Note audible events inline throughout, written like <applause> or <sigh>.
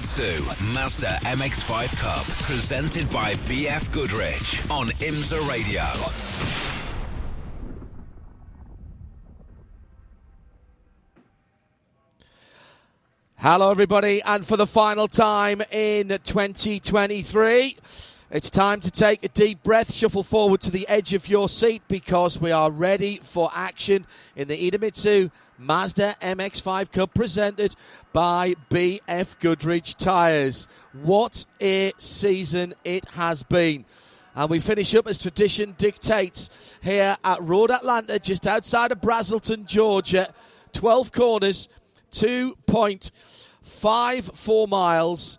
Idemitsu Mazda MX5 Cup, presented by BF Goodrich on IMSA Radio. Hello, everybody, and for the final time in 2023, it's time to take a deep breath, shuffle forward to the edge of your seat because we are ready for action in the Idemitsu Mazda MX5 Cup presented by BF Goodrich Tyres. What a season it has been. And we finish up as tradition dictates here at Road Atlanta, just outside of Braselton, Georgia. 12 corners, 2.54 miles.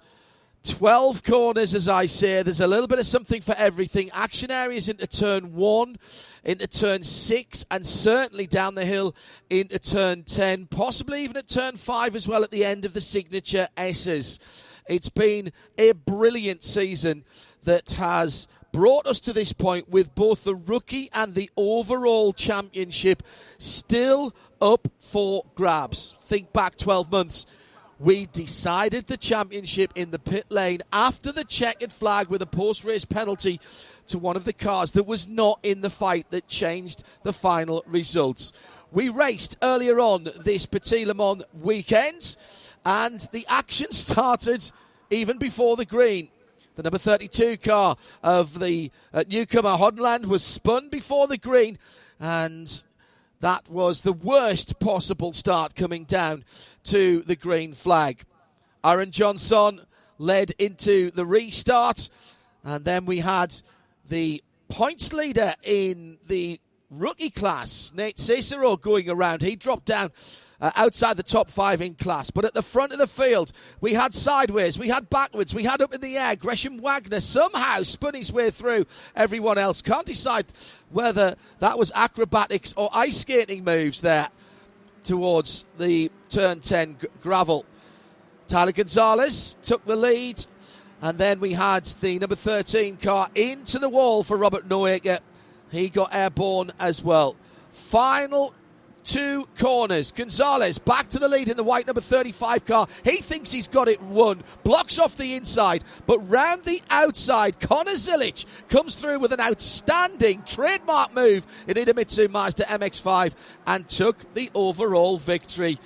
12 corners, as I say. There's a little bit of something for everything. Action areas into turn one, into turn six, and certainly down the hill into turn 10, possibly even at turn five as well at the end of the signature S's. It's been a brilliant season that has brought us to this point with both the rookie and the overall championship still up for grabs. Think back 12 months we decided the championship in the pit lane after the checkered flag with a post race penalty to one of the cars that was not in the fight that changed the final results. We raced earlier on this Petit Le Mans weekend, and the action <laughs> started even before the green. The number 32 car of the uh, newcomer Hoddenland was spun before the green, and that was the worst possible start coming down to the green flag. Aaron Jeansonne led into the restart, and then we had the points leader in the rookie class, Nate Cicero, going around. He dropped down uh, outside the top five in class. But at the front of the field, we had sideways, we had backwards, we had up in the air. Gresham Wagner somehow spun his way through everyone else. Can't decide whether that was acrobatics or ice skating moves there towards the turn 10 g- gravel. Tyler Gonzalez took the lead. And then we had the number 13 car into the wall for Robert Noaker. He got airborne as well. Final two corners. Gonzalez back to the lead in the white number 35 car. He thinks he's got it won. Blocks off the inside, but round the outside, Connor Zilisch comes through with an outstanding trademark move in Idemitsu Mazda MX5 and took the overall victory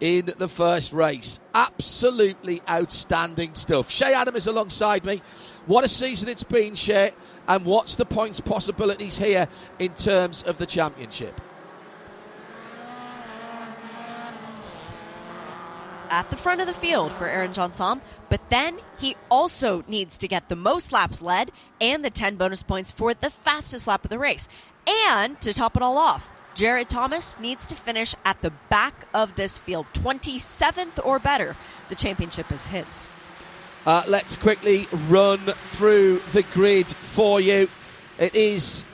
in the first race. Absolutely outstanding stuff. Shea Adam is alongside me. What a season it's been, Shea. And what's the points possibilities here in terms of the championship? At the front of the field for Aaron Jeansonne, but then he also needs to get the most laps led and the 10 bonus points for the fastest lap of the race. And to top it all off, Jared Thomas needs to finish at the back of this field, 27th or better. The championship is his. Uh, let's quickly run through the grid for you. It is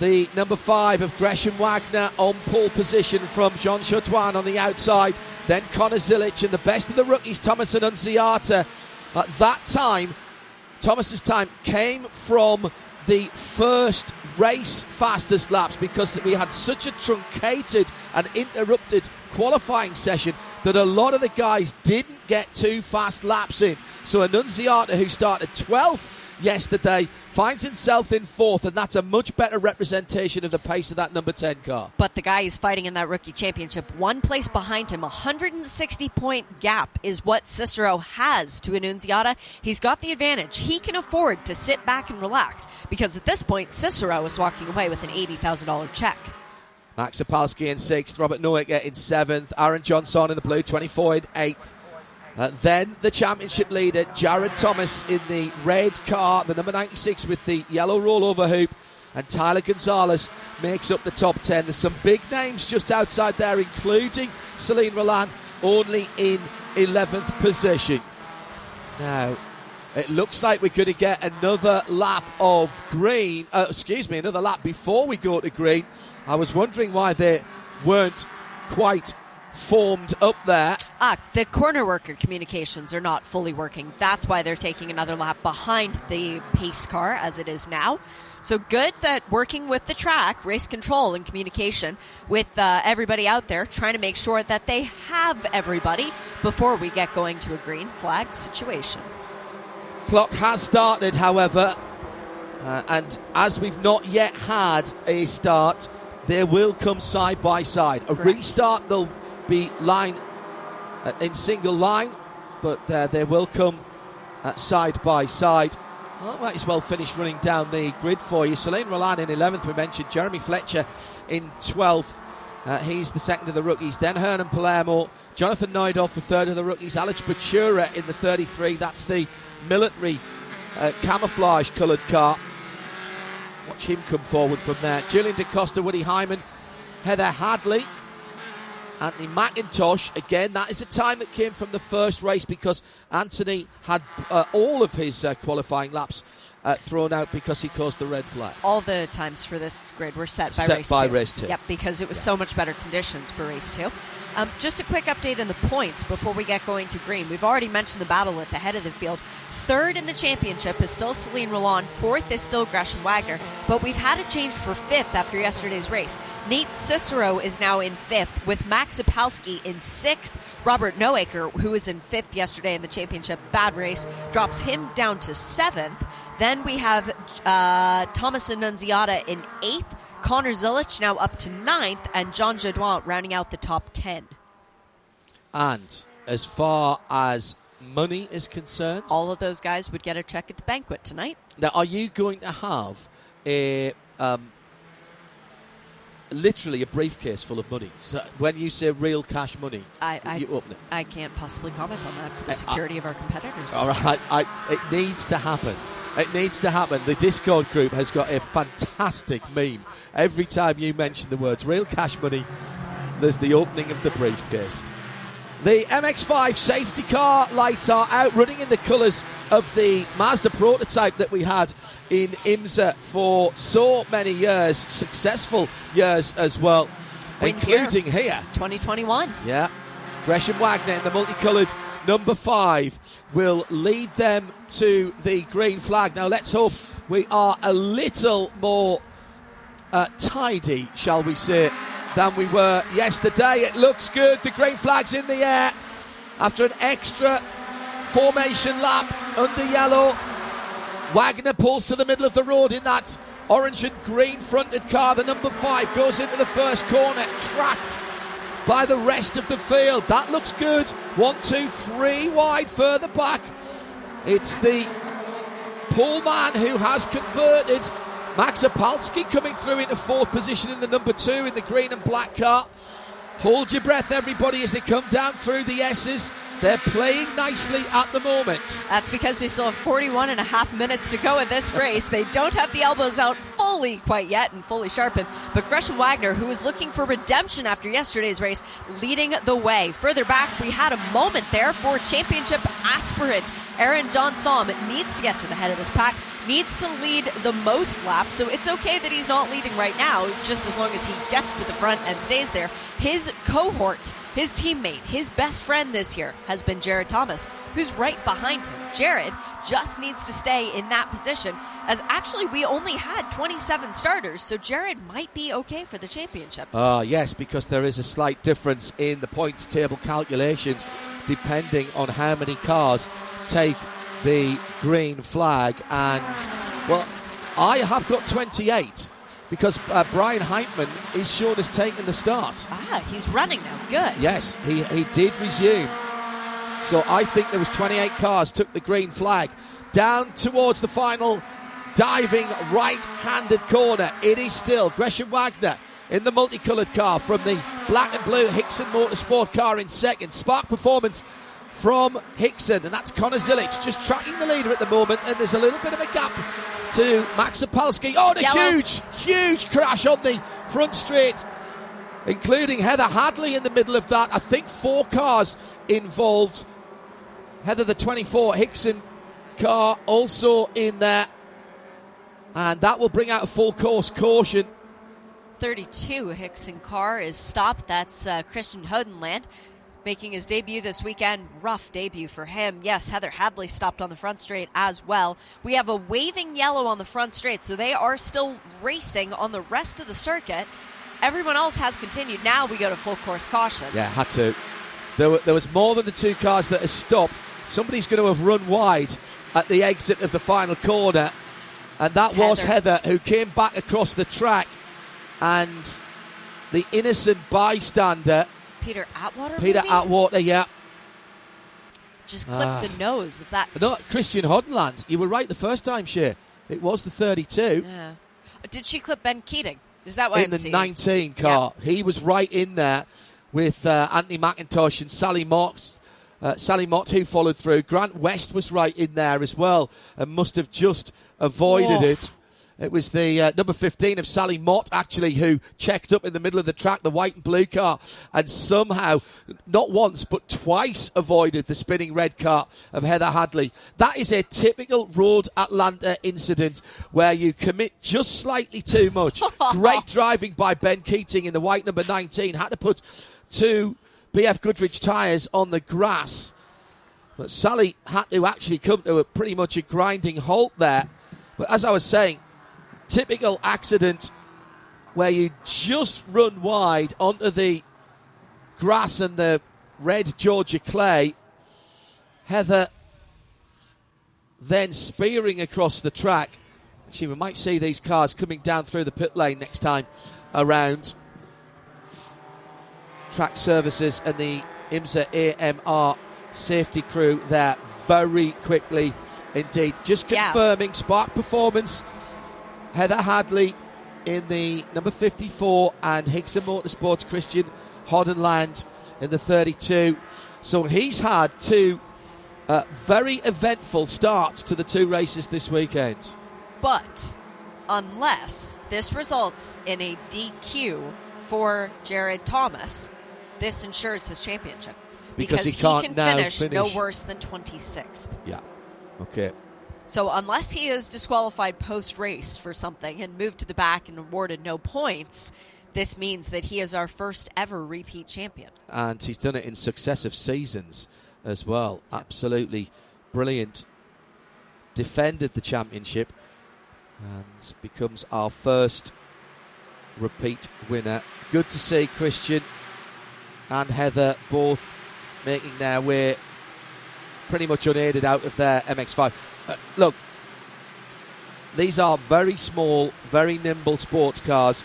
the number five of Gresham Wagner on pole position from Jean Chotoine on the outside. Then Connor Zilisch and the best of the rookies, Thomas Annunziata. At that time, Thomas's time came from the first race fastest laps because we had such a truncated and interrupted qualifying session that a lot of the guys didn't get two fast laps in. So Annunziata, who started 12th yesterday, finds himself in fourth, and that's a much better representation of the pace of that number 10 car. But the guy he's fighting in that rookie championship, one place behind him, 160 point gap is what Cicero has to Annunziata. He's got the advantage. He can afford to sit back and relax because at this point, Cicero is walking away with an $80,000 check. Max Opalski in sixth, Robert Noaker in seventh, Aaron Jeansonne in the blue, 24 in eighth. Uh, then the championship leader, Jared Thomas, in the red car, the number 96 with the yellow rollover hoop. And Tyler Gonzalez makes up the top 10. There's some big names just outside there, including Selin Rollan, only in 11th position. Now, It looks like we're going to get another lap of green. Uh, excuse me, another lap before we go to green. I was wondering why they weren't quite formed up there. Ah, the corner worker communications are not fully working. That's why they're taking another lap behind the pace car as it is now. So good that working with the track, race control, and communication with uh, everybody out there, trying to make sure that they have everybody before we get going to a green flag situation. Clock has started, however, uh, and as we've not yet had a start, they will come side by side. A Correct. restart, they'll be line uh, in single line, but uh, they will come uh, side by side. Well, might as well finish running down the grid for you. Selin Rollan in 11th, we mentioned. Jeremy Fletcher in 12th. Uh, he's the second of the rookies. Then Hernan Palermo, Jonathan Neudorf, the third of the rookies. Alex Bachoura in the 33. That's the military uh, camouflage coloured car. Watch him come forward from there. Julian DaCosta, Woody Hyman, Heather Hadley, Anthony McIntosh. Again, that is a time that came from the first race because Anthony had uh, all of his uh, qualifying laps uh, thrown out because he caused the red flag. All the times for this grid were set by Set race by two. race two. Yep, because it was so much better conditions for race two. Um, just a quick update on the points before we get going to green. We've already mentioned the battle at the head of the field. Third in the championship is still Selin Rollan. Fourth is still Gresham Wagner. But we've had a change for fifth after yesterday's race. Nate Cicero is now in fifth, with Max Opalski in sixth. Robert Noaker, who was in fifth yesterday in the championship, bad race, drops him down to seventh. Then we have uh, Thomas Annunziata in eighth. Connor Zilisch now up to ninth, and John Jodoin rounding out the top ten. And as far as money is concerned, All of those guys would get a check at the banquet tonight. now are you going to have a um, literally a briefcase full of money? So when you say real cash money, I, I, you open it. I can't possibly comment on that for the Uh, security of our competitors. All right, I, it needs to happen. It needs to happen. The Discord group has got a fantastic meme. Every time you mention the words real cash money, there's the opening of the briefcase. The MX5 safety car lights are out, running in the colours of the Mazda prototype that we had in IMSA for so many years, successful years as well, Win including here 2021. yeah. Gresham Wagner in the multicoloured number five will lead them to the green flag. Now let's hope we are a little more uh, tidy, shall we say, than we were yesterday. It looks good. The green flag's in the air after an extra formation lap under yellow. Wagner pulls to the middle of the road in that orange and green fronted car. The number five goes into the first corner, tracked by the rest of the field. That looks good. One, two, three wide further back. It's the Pullman who has converted. Max Opalski coming through into fourth position in the number two in the green and black car. Hold your breath, everybody, as they come down through the S's. They're playing nicely at the moment. That's because we still have 41 and a half minutes to go in this race. They don't have the elbows out fully quite yet and fully sharpened. But Gresham Wagner, who was looking for redemption after yesterday's race, leading the way. Further back, we had a moment there for championship aspirant Aaron Jeansonne needs to get to the head of this pack, needs to lead the most laps. So it's okay that he's not leading right now, just as long as he gets to the front and stays there. His cohort his teammate, his best friend this year, has been Jared Thomas, who's right behind him. Jared just needs to stay in that position, as actually we only had 27 starters, so Jared might be okay for the championship. Ah, yes, because there is a slight difference in the points table calculations depending on how many cars take the green flag. And, well, I have got 28 because uh, Brian Heitman is shown as taking the start. Ah, he's running now. Good. Yes, he, he did resume. So I think there was 28 cars took the green flag down towards the final diving right-handed corner. It is still Gresham Wagner in the multicoloured car from the black and blue Hixon Motorsport car in second. Spark performance from Hixon, and that's Connor Zilisch just tracking the leader at the moment. And there's a little bit of a gap to Max Opalski. Oh, and a Yellow. huge, huge crash on the front straight including Heather Hadley in the middle of that. I think four cars involved. Heather, the 24, Hixon, car also in there. And that will bring out a full course caution. 32 Hixon car is stopped. That's uh, Christian Hodenland making his debut this weekend. Rough debut for him. Yes, Heather Hadley stopped on the front straight as well. We have a waving yellow on the front straight, so they are still racing on the rest of the circuit. Everyone else has continued. Now we go to full course caution. Yeah, had to. There, were, there was more than the two cars that have stopped. Somebody's going to have run wide at the exit of the final corner, and that was Heather who came back across the track, and the innocent bystander Peter Atwater. Peter maybe? Atwater, yeah. Just clipped Ah. the nose. If that's Not Christian Hodland. You were right the first time, Shea. It was the 32 Yeah. Did she clip Ben Keating? Is that why in I'm the seeing? 19 car. He was right in there with uh, Anthony McIntosh and Sally Mott. Uh, Sally Mott, who followed through. Grant West was right in there as well and must have just avoided Whoa. it. It was the uh, number 15 of Sally Mott, actually, who checked up in the middle of the track, the white and blue car, and somehow, not once, but twice avoided the spinning red car of Heather Hadley. That is a typical Road Atlanta incident where you commit just slightly too much. <laughs> Great driving by Ben Keating in the white number 19. Had to put two BF Goodrich tyres on the grass. But Sally had to actually come to a pretty much a grinding halt there. But as I was saying, typical accident where you just run wide onto the grass and the red Georgia clay. Heather then spearing across the track. Actually, we might see these cars coming down through the pit lane next time around. Track services and the IMSA AMR safety crew there very quickly indeed. Just Yeah. confirming Spark Performance, Heather Hadley in the number 54 and Hixon Motorsports Christian Hoddenland in the 32. So he's had two uh, very eventful starts to the two races this weekend. But unless this results in a DQ for Jared Thomas, this ensures his championship. Because he he, can't can now finish, no worse than 26th. Yeah. Okay. So unless he is disqualified post race for something and moved to the back and awarded no points, this means that he is our first ever repeat champion. and he's done it in successive seasons as well. Absolutely brilliant. Defended the championship and becomes our first repeat winner. Good to see Christian and Heather both making their way pretty much unaided out of their MX5. Uh, look, these are very small, very nimble sports cars,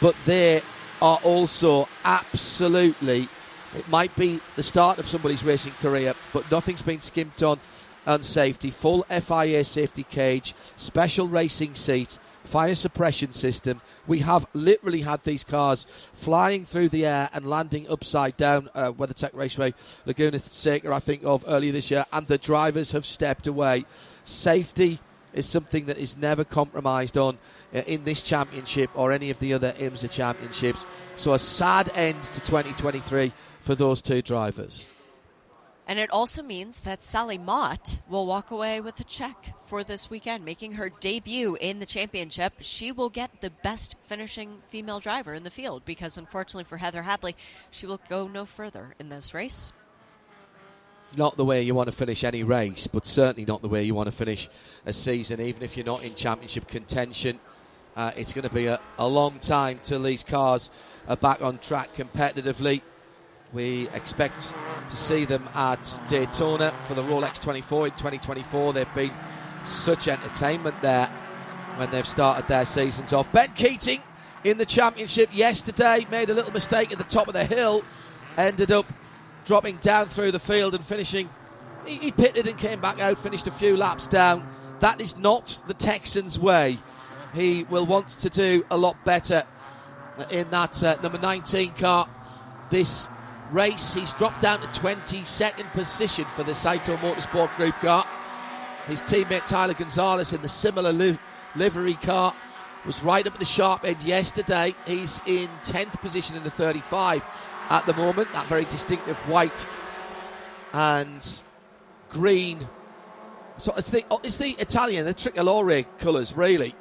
but they are also absolutely. It might be the start of somebody's racing career, but nothing's been skimped on on safety. Full FIA safety cage, special racing seat, fire suppression system. We have literally had these cars flying through the air and landing upside down. Uh, WeatherTech Raceway, Laguna Seca, I think of earlier this year, and the drivers have stepped away. Safety is something that is never compromised on uh, in this championship or any of the other IMSA championships. So a sad end to 2023 for those two drivers. And it also means that Sally Mott will walk away with a check for this weekend, making her debut in the championship. She will get the best finishing female driver in the field because, unfortunately for Heather Hadley, she will go no further in this race. Not the way you want to finish any race, but certainly not the way you want to finish a season, even if you're not in championship contention. Uh, it's going to be a, a long time till these cars are back on track competitively. We expect to see them at Daytona for the Rolex 24 in 2024. They've been such entertainment there when they've started their seasons off. Ben Keating in the championship yesterday made a little mistake at the top of the hill, ended up dropping down through the field and finishing. He, he pitted and came back out, finished a few laps down. That is not the Texans' way. He will want to do a lot better in that uh, number 19 car this race. He's dropped down to 22nd position for the Saito Motorsport Group car. His teammate Tyler Gonzalez in the similar li- livery car was right up at the sharp end yesterday. He's in 10th position in the 35 at the moment. That very distinctive white and green So it's the oh, it's the Italian, the tricolore colours. Really,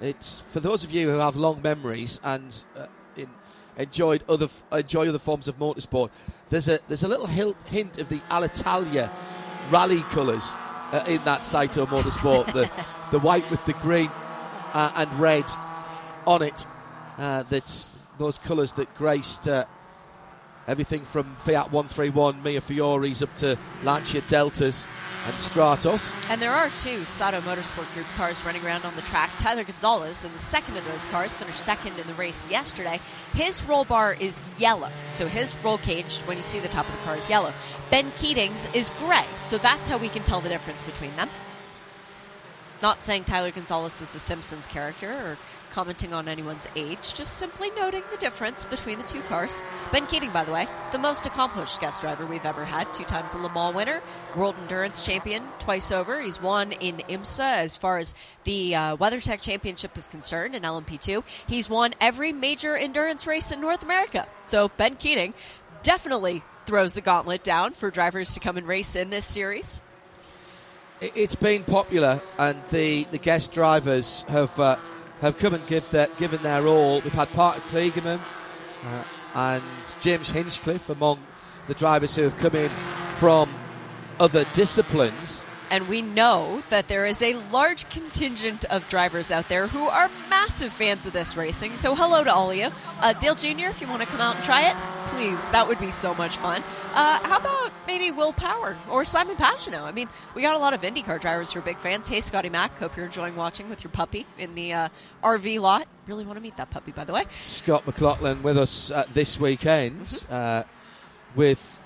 it's for those of you who have long memories and uh, in, enjoyed other enjoy other forms of motorsport. There's a there's a little hint of the Alitalia rally colours uh, in that Saito Motorsport. the <laughs> the white with the green uh, and red on it. Uh, that's those colours that graced uh, everything from Fiat 131 Mirafioris up to Lancia Deltas and Stratos. And there are two Sato Motorsport Group cars running around on the track. Tyler Gonzalez in the second of those cars finished second in the race yesterday. His roll bar is yellow, so his roll cage, when you see the top of the car, is yellow. Ben Keating's is gray, so that's how we can tell the difference between them. Not saying Tyler Gonzalez is a Simpsons character or commenting on anyone's age, just simply noting the difference between the two cars. Ben Keating, by the way, the most accomplished guest driver we've ever had, two times a Le Mans winner, World Endurance Champion twice over. He's won in IMSA as far as the uh, WeatherTech Championship is concerned in LMP2. He's won every major endurance race in North America. So Ben Keating definitely throws the gauntlet down for drivers to come and race in this series. It's been popular, and the, the guest drivers have uh, have come and give their, given their all. We've had Parker Kligerman uh, and James Hinchcliffe among the drivers who have come in from other disciplines. And we know that there is a large contingent of drivers out there who are massive fans of this racing. So, hello to all of you. Uh, Dale Jr., if you want to come out and try it, please. That would be so much fun. Uh, how about maybe Will Power or Simon Pagenaud? I mean, we got a lot of IndyCar drivers who are big fans. Hey, Scotty Mack, hope you're enjoying watching with your puppy in the uh, RV lot. Really want to meet that puppy, by the way. Scott McLaughlin with us uh, this weekend mm-hmm. Uh, with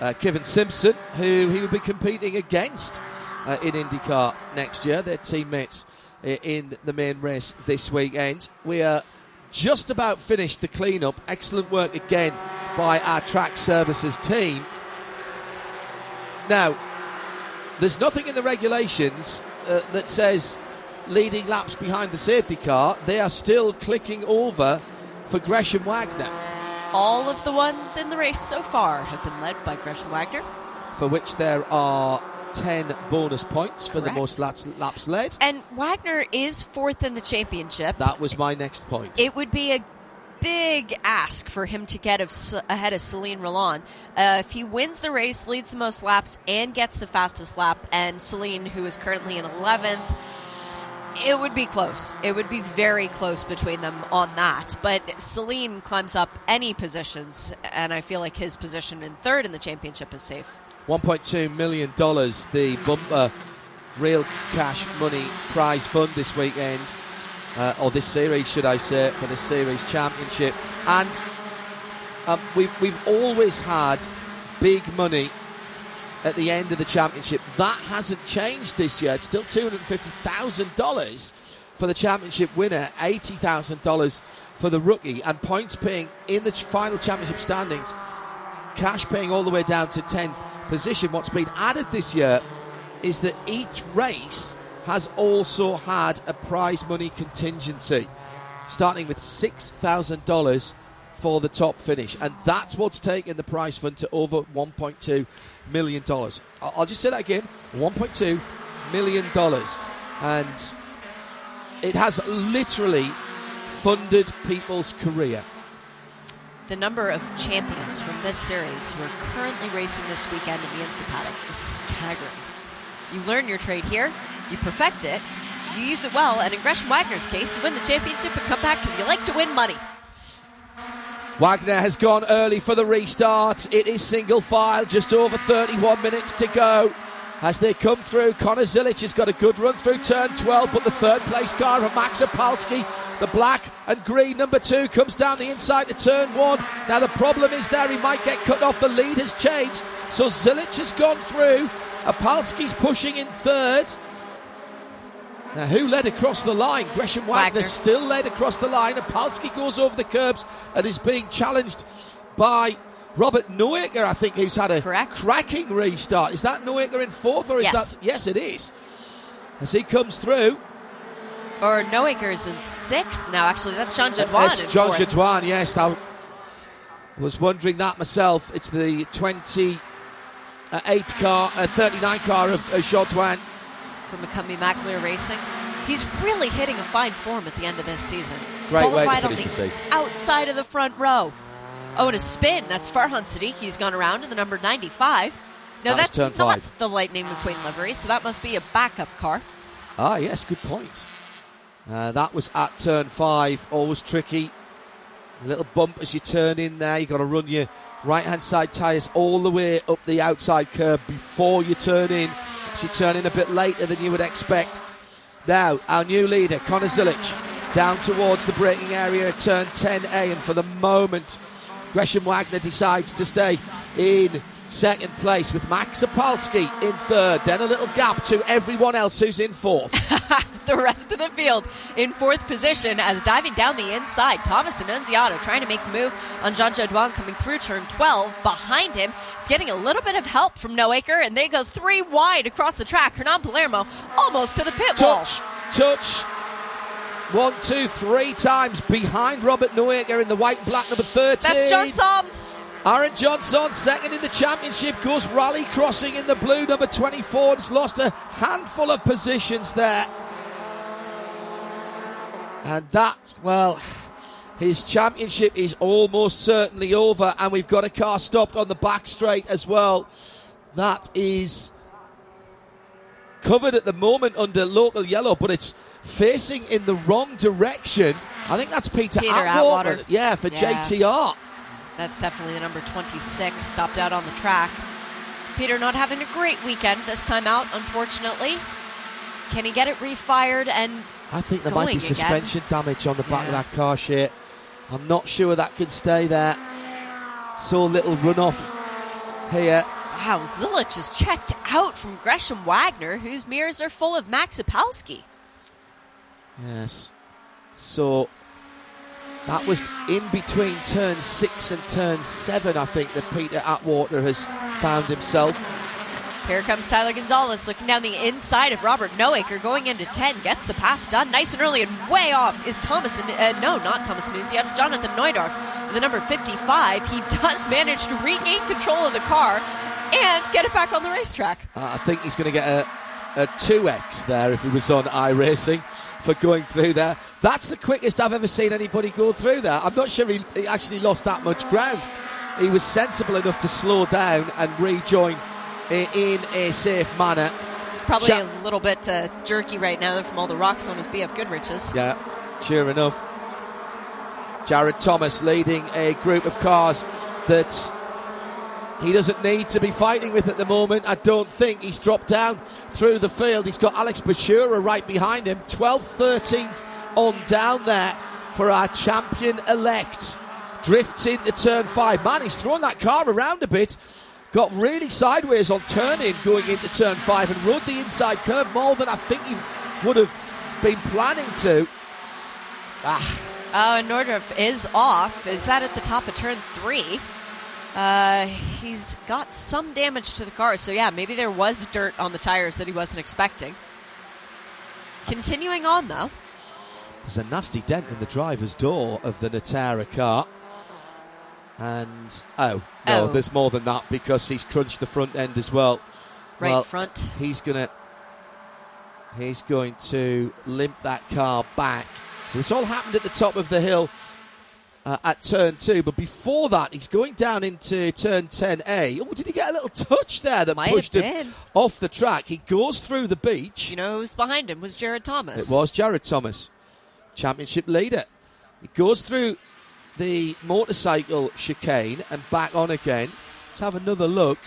uh, Kyffin Simpson, who he will be competing against uh, in IndyCar next year. Their teammates uh, in the main race this weekend. We are just about finished the cleanup. Excellent work again by our track services team. Now, there's nothing in the regulations uh, that says leading laps behind the safety car. They are still clicking over for Gresham Wagner. All of the ones in the race so far have been led by Gresham Wagner. For which there are 10 bonus points for the most laps, laps led. And Wagner is fourth in the championship. That was my next point. It would be a big ask for him to get ahead of Selin Rollan. Uh, if he wins the race, leads the most laps, and gets the fastest lap, and Selin, who is currently in 11th, it would be close. It would be very close between them on that. But Selin climbs up any positions, and I feel like his position in third in the championship is safe. $1.2 million, the bumper real cash money prize fund this weekend, uh, or this series, should I say, for the series championship. And um, we've, we've always had big money at the end of the championship. That hasn't changed this year. It's still $250,000 for the championship winner, $80,000 for the rookie, and points paying in the final championship standings, cash paying all the way down to 10th position. What's been added this year is that each race has also had a prize money contingency, starting with $6,000 for the top finish. And that's what's taken the prize fund to over $1.2 million. dollars. I'll just say that again $1.2 million. And it has literally funded people's career. The number of champions from this series who are currently racing this weekend in the IMSA paddock is staggering. You learn your trade here, you perfect it, you use it well, and in Gresham Wagner's case, you win the championship and come back because you like to win money. Wagner has gone early for the restart. It is single file, just over 31 minutes to go. As they come through, Connor Zilisch has got a good run through turn 12, but the third place car of Max Opalski, the black and green number two, comes down the inside to turn one. Now the problem is there, he might get cut off. The lead has changed, so Zilisch has gone through. Opalski's pushing in third. Now, who led across the line? Gresham Wagner, Wagner. still led across the line. Opalski goes over the curbs and is being challenged by Robert Noaker, I think, who's had a Correct. cracking restart. Is that Noaker in fourth, or is yes. that? Yes, it is. As he comes through. Or Noaker's in sixth now, actually. That's Jean Jodoin. It's Jean Jodoin, yes. I was wondering that myself. It's the 28 car, uh, 39 car of uh, Jodoin from McCumbee McAleer Racing. He's really hitting a fine form at the end of this season. Great way to finish the season. outside of the front row. Oh, and a spin. That's Farhan Sadiq. He's gone around in the number 95. No, That that's not five. the Lightning McQueen livery, so that must be a backup car. Ah, yes, good point. Uh, that was at turn five. Always tricky. A little bump as you turn in there. You've got to run your right hand side tyres all the way up the outside curb before you turn in. So you turn in a bit later than you would expect. Now, our new leader, Connor Zilisch, down towards the braking area at turn 10A. And for the moment, Gresham Wagner decides to stay in second place with Max Opalski in third. Then a little gap to everyone else who's in fourth. <laughs> the rest of the field in fourth position as diving down the inside. Thomas Annunziata trying to make the move on Jean Jodoin coming through turn 12. Behind him, he's getting a little bit of help from Noaker, and they go three wide across the track. Hernan Palermo almost to the pit wall. touch, touch. One, two, three times behind Robert Noaker in the white and black number 13. That's Jeansonne. Aaron Jeansonne, second in the championship, goes rally crossing in the blue number 24. Has lost a handful of positions there. And that, well, his championship is almost certainly over. And we've got a car stopped on the back straight as well. That is covered at the moment under local yellow, but it's facing in the wrong direction. I think that's Peter, Peter Atwater. Atwater. Yeah, for Yeah. JTR. That's definitely the number 26, stopped out on the track. Peter not having a great weekend this time out, unfortunately. Can he get it refired and I think there might be going again. suspension damage on the back of that car shit. I'm not sure that could stay there. So little runoff here. Wow, Zilisch is checked out from Gresham Wagner, whose mirrors are full of Max Opalski. Yes. So that was in between turn six and turn seven, I think, that Peter Atwater has found himself. Here comes Tyler Gonzalez looking down the inside of Robert Noaker, going into 10, gets the pass done nice and early, and way off is Thomas, uh, no, not Thomas Annunziata, Jonathan Neudorf, the number 55. He does manage to regain control of the car and get it back on the racetrack. Uh, I think he's going to get a, a 2x there if he was on iRacing for going through there. That's the quickest I've ever seen anybody go through there. I'm not sure he, he actually lost that much ground. He was sensible enough to slow down and rejoin in a safe manner. It's probably Cha- a little bit uh, jerky right now from all the rocks on his BF Goodriches. Yeah, sure enough. Jared Thomas leading a group of cars that he doesn't need to be fighting with at the moment. I don't think he's dropped down through the field. He's got Alex Bachoura right behind him, 12th, 13th on down there for our champion elect. Drifts into turn five. Man, he's throwing that car around a bit. Got really sideways on turning going into turn five and rode the inside curve more than I think he would have been planning to. Ah, Oh, and Neudorf is off. Is that at the top of turn three? Uh, he's got some damage to the car, so yeah, maybe there was dirt on the tires that he wasn't expecting. Continuing on, though. There's a nasty dent in the driver's door of the Natara car. And, oh, no, Oh. there's more than that because he's crunched the front end as well. Right Well, front. He's going to. He's going to limp that car back. So this all happened at the top of the hill uh, at turn two, but before that, he's going down into turn 10A. Oh, did he get a little touch there that Might pushed him off the track? He goes through the beach. You know who's behind him was Jared Thomas. It was Jared Thomas, championship leader. He goes through the motorcycle chicane and back on again. Let's have another look.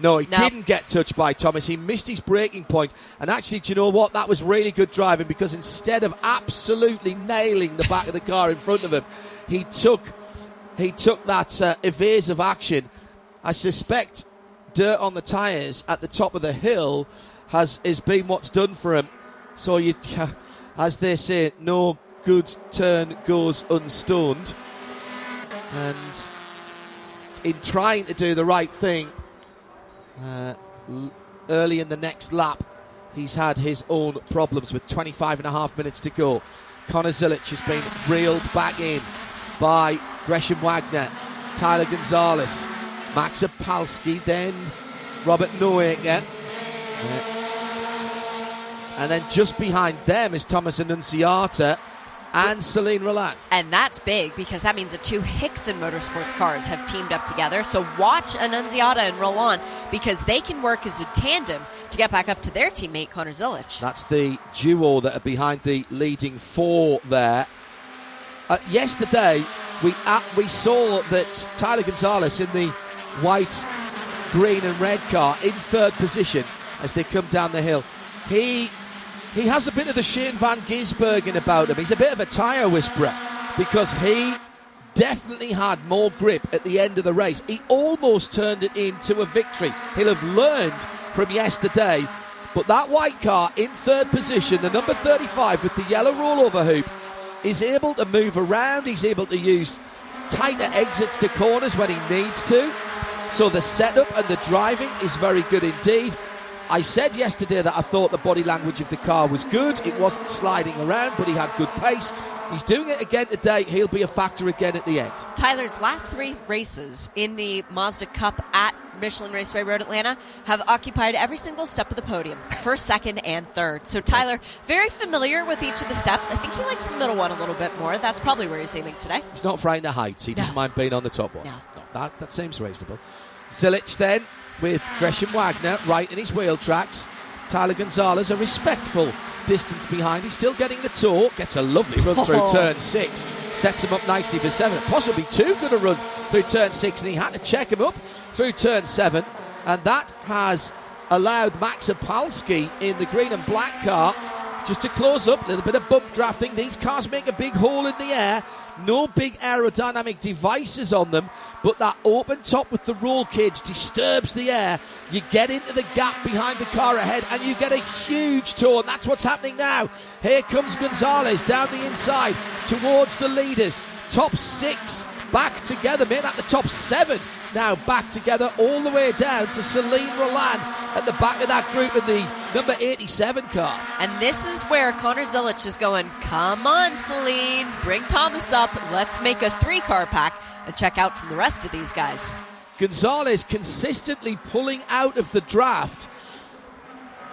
No, he No. didn't get touched by Thomas. He missed his breaking point. And actually, do you know what? That was really good driving because instead of absolutely nailing the back of the car in front of him, he took he took that uh, evasive action. I suspect dirt on the tyres at the top of the hill has is been what's done for him. So you, <laughs> as they say, no good turn goes unstoned. And in trying to do the right thing, uh, early in the next lap, he's had his own problems with 25 and a half minutes to go. Connor Zilisch has been reeled back in by Gresham Wagner, Tyler Gonzalez, Max Opalski, then Robert Noaker. Uh, And then just behind them is Thomas Annunziata and Selin Rollan. And that's big because that means the two Hixon Motorsports cars have teamed up together. So watch Annunziata and Rollan because they can work as a tandem to get back up to their teammate Connor Zilisch. That's the duo that are behind the leading four there. Uh, yesterday, we uh, we saw that Tyler Gonzalez in the white, green, and red car in third position as they come down the hill. He he has a bit of the Shane Van Gisbergen about him. He's a bit of a tyre whisperer because he definitely had more grip at the end of the race. He almost turned it into a victory. He'll have learned from yesterday. But that white car in third position, the number 35 with the yellow rollover hoop, is able to move around. He's able to use tighter exits to corners when he needs to. So the setup and the driving is very good indeed. I said yesterday that I thought the body language of the car was good. It wasn't sliding around, but he had good pace. He's doing it again today. He'll be a factor again at the end. Tyler's last three races in the Mazda Cup at Michelin Raceway Road Atlanta have occupied every single step of the podium first, second, and third. So Tyler, very familiar with each of the steps. I think he likes the middle one a little bit more. That's probably where he's aiming today. He's not frightened of heights. He doesn't mind being on the top one. No. that, that seems reasonable. Zilisch then with Gresham Wagner right in his wheel tracks. Tyler Gonzalez a respectful distance behind. He's still getting the torque. Gets a lovely run through Oh. turn six. Sets him up nicely for seven. Possibly too good a run through turn six, and he had to check him up through turn seven. And that has allowed Max Opalski in the green and black car just to close up. A little bit of bump drafting. These cars make a big hole in the air. No big aerodynamic devices on them, but that open top with the roll cage disturbs the air. You get into the gap behind the car ahead and you get a huge tour. And that's what's happening now. Here comes Gonzalez down the inside towards the leaders. Top six back together, made at the top seven. Now back together all the way down to Selin Rollan at the back of that group in the number 87 car. And this is where Connor Zilisch is going, come on, Selin, bring Thomas up. Let's make a three car pack and check out from the rest of these guys. Gonzalez consistently pulling out of the draft.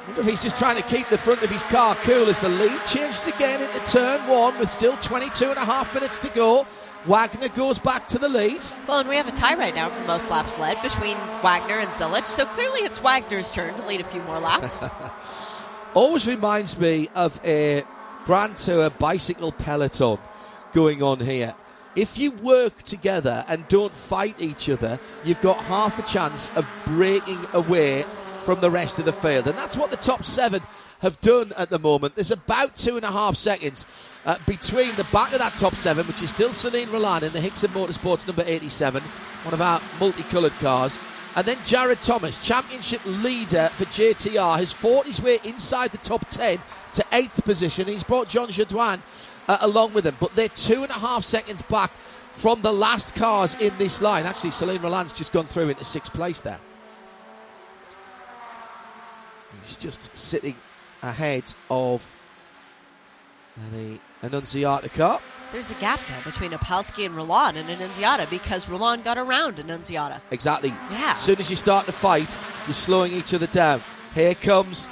wonder if he's just trying to keep the front of his car cool as the lead changes again into turn one with still 22 and a half minutes to go. Wagner goes back to the lead. Well, and we have a tie right now for most laps led between Wagner and Zilisch. so clearly it's Wagner's turn to lead a few more laps. <laughs> Always reminds me of a Grand Tour bicycle peloton going on here. If you work together and don't fight each other, you've got half a chance of breaking away from the rest of the field. And that's what the top seven have done at the moment. There's about two and a half seconds uh, between the back of that top seven, which is still Selin Rollan in the Hixon Motorsports number 87, one of our multicoloured cars. And then Jared Thomas, championship leader for JTR, has fought his way inside the top 10 to eighth position. He's brought John Jodoin uh, along with him, but they're two and a half seconds back from the last cars in this line. Actually, Selin Rollan's just gone through into sixth place there. He's just sitting ahead of the Annunziata Cup. There's a gap there between Opalski and Rollan and Annunziata because Rollan got around Annunziata. Exactly. Yeah. As soon as you start to fight, you're slowing each other down. Here comes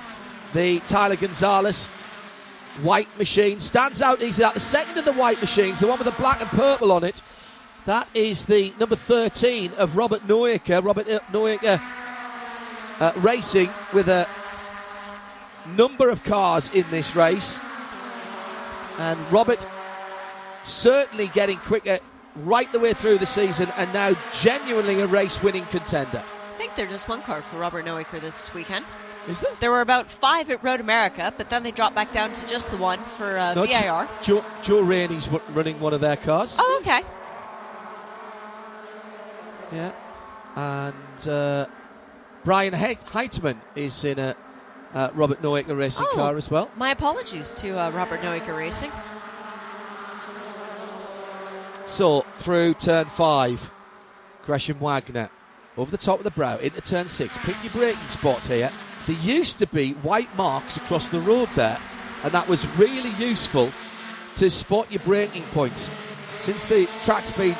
the Tyler Gonzalez white machine. Stands out easily. The second of the white machines, the one with the black and purple on it, that is the number 13 of Robert Noaker. Robert uh, Noaker uh, racing with a number of cars in this race. And Robert certainly getting quicker right the way through the season and now genuinely a race winning contender. I think they're just one car for Robert Noaker this weekend. Is there? There were about five at Road America, but then they dropped back down to just the one for uh, No, VIR. Joe, Joe, Joe Rainey's running one of their cars. Oh, okay. Yeah. And uh, Brian he- Heitman is in a uh, Robert Noaker racing Oh. car as well. My apologies to uh, Robert Noaker Racing. So through turn five, Gresham Wagner over the top of the brow into turn six. Pick your braking spot here. There used to be white marks across the road there, and that was really useful to spot your braking points. Since the track's been